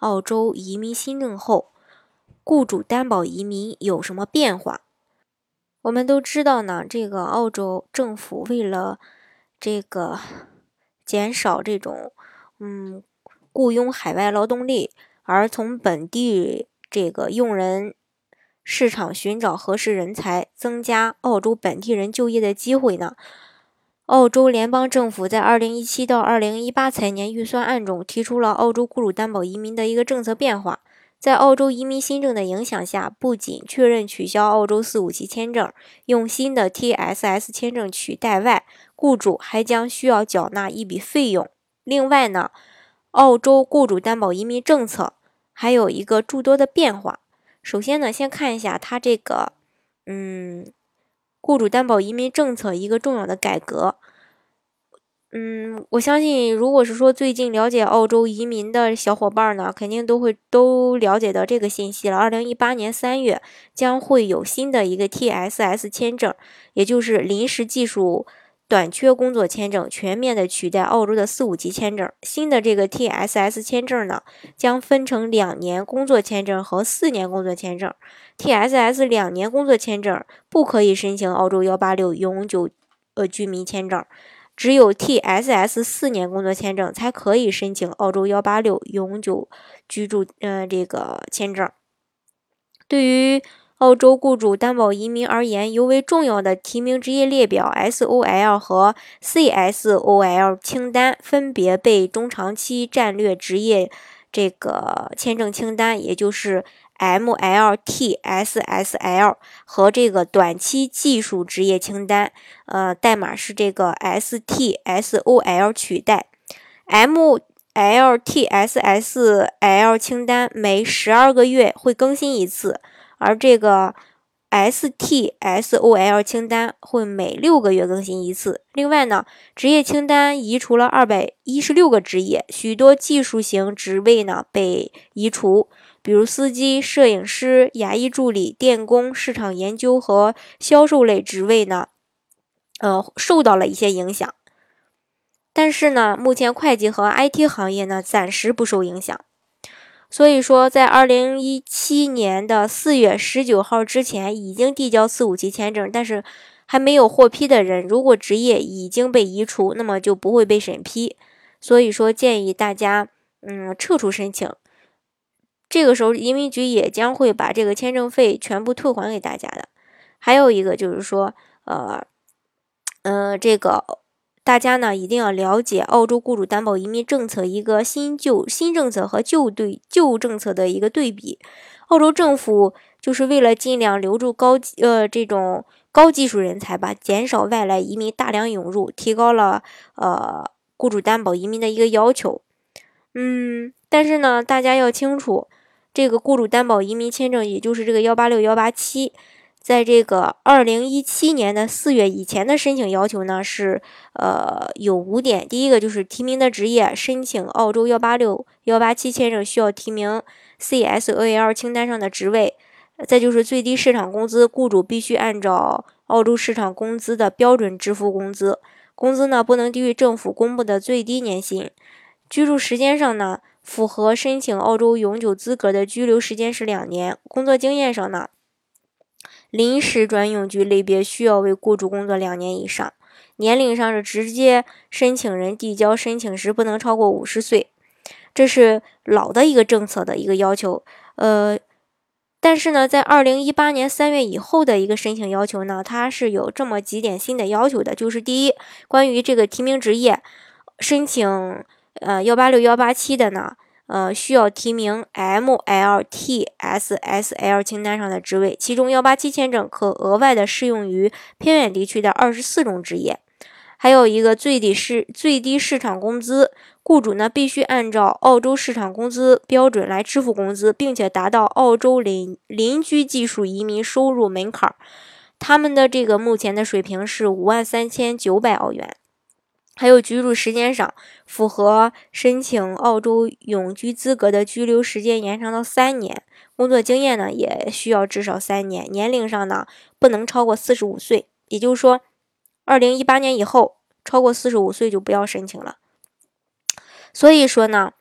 澳洲移民新政后，雇主担保移民有什么变化？我们都知道呢，这个澳洲政府为了这个减少这种嗯雇佣海外劳动力，而从本地这个用人市场寻找合适人才，增加澳洲本地人就业的机会呢。澳洲联邦政府在2017到2018财年预算案中提出了澳洲雇主担保移民的一个政策变化。在澳洲移民新政的影响下，不仅确认取消澳洲四五级签证，用新的 TSS 签证取代外，雇主还将需要缴纳一笔费用。另外呢，澳洲雇主担保移民政策还有一个诸多的变化。首先呢，先看一下它这个，嗯。雇主担保移民政策一个重要的改革，嗯，我相信，如果是说最近了解澳洲移民的小伙伴呢，肯定都会都了解到这个信息了。二零一八年三月将会有新的一个 TSS 签证，也就是临时技术。短缺工作签证全面的取代澳洲的四五级签证。新的这个 TSS 签证呢，将分成两年工作签证和四年工作签证。TSS 两年工作签证不可以申请澳洲幺八六永久呃居民签证，只有 TSS 四年工作签证才可以申请澳洲幺八六永久居住呃这个签证。对于澳洲雇主担保移民而言，尤为重要的提名职业列表 （SOL） 和 CSOL 清单分别被中长期战略职业这个签证清单，也就是 MLTSSL 和这个短期技术职业清单，呃，代码是这个 STSOL 取代。MLTSSL 清单每十二个月会更新一次。而这个 STSOL 清单会每六个月更新一次。另外呢，职业清单移除了二百一十六个职业，许多技术型职位呢被移除，比如司机、摄影师、牙医助理、电工、市场研究和销售类职位呢，呃，受到了一些影响。但是呢，目前会计和 IT 行业呢暂时不受影响。所以说，在二零一七年的四月十九号之前，已经递交四五级签证，但是还没有获批的人，如果职业已经被移除，那么就不会被审批。所以说，建议大家，嗯，撤出申请。这个时候，移民局也将会把这个签证费全部退还给大家的。还有一个就是说，呃，呃，这个。大家呢一定要了解澳洲雇主担保移民政策一个新旧新政策和旧对旧政策的一个对比。澳洲政府就是为了尽量留住高呃这种高技术人才吧，减少外来移民大量涌入，提高了呃雇主担保移民的一个要求。嗯，但是呢，大家要清楚，这个雇主担保移民签证，也就是这个幺八六幺八七。在这个二零一七年的四月以前的申请要求呢，是呃有五点。第一个就是提名的职业，申请澳洲幺八六幺八七签证需要提名 CSOL 清单上的职位。再就是最低市场工资，雇主必须按照澳洲市场工资的标准支付工资，工资呢不能低于政府公布的最低年薪。居住时间上呢，符合申请澳洲永久资格的居留时间是两年。工作经验上呢。临时专用局类别需要为雇主工作两年以上，年龄上是直接申请人递交申请时不能超过五十岁，这是老的一个政策的一个要求。呃，但是呢，在二零一八年三月以后的一个申请要求呢，它是有这么几点新的要求的，就是第一，关于这个提名职业，申请呃幺八六幺八七的呢。呃，需要提名 MLTSSL 清单上的职位，其中187签证可额外的适用于偏远地区的二十四种职业。还有一个最低市最低市场工资，雇主呢必须按照澳洲市场工资标准来支付工资，并且达到澳洲邻邻居技术移民收入门槛。他们的这个目前的水平是五万三千九百澳元。还有居住时间上，符合申请澳洲永居资格的居留时间延长到三年，工作经验呢也需要至少三年，年龄上呢不能超过四十五岁。也就是说，二零一八年以后超过四十五岁就不要申请了。所以说呢。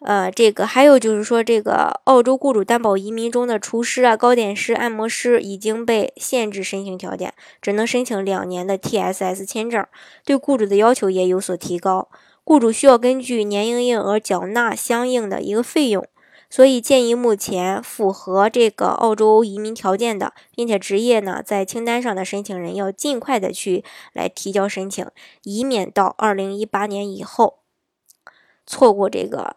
呃，这个还有就是说，这个澳洲雇主担保移民中的厨师啊、糕点师、按摩师已经被限制申请条件，只能申请两年的 TSS 签证，对雇主的要求也有所提高。雇主需要根据年营业额缴纳相应的一个费用，所以建议目前符合这个澳洲移民条件的，并且职业呢在清单上的申请人要尽快的去来提交申请，以免到二零一八年以后错过这个。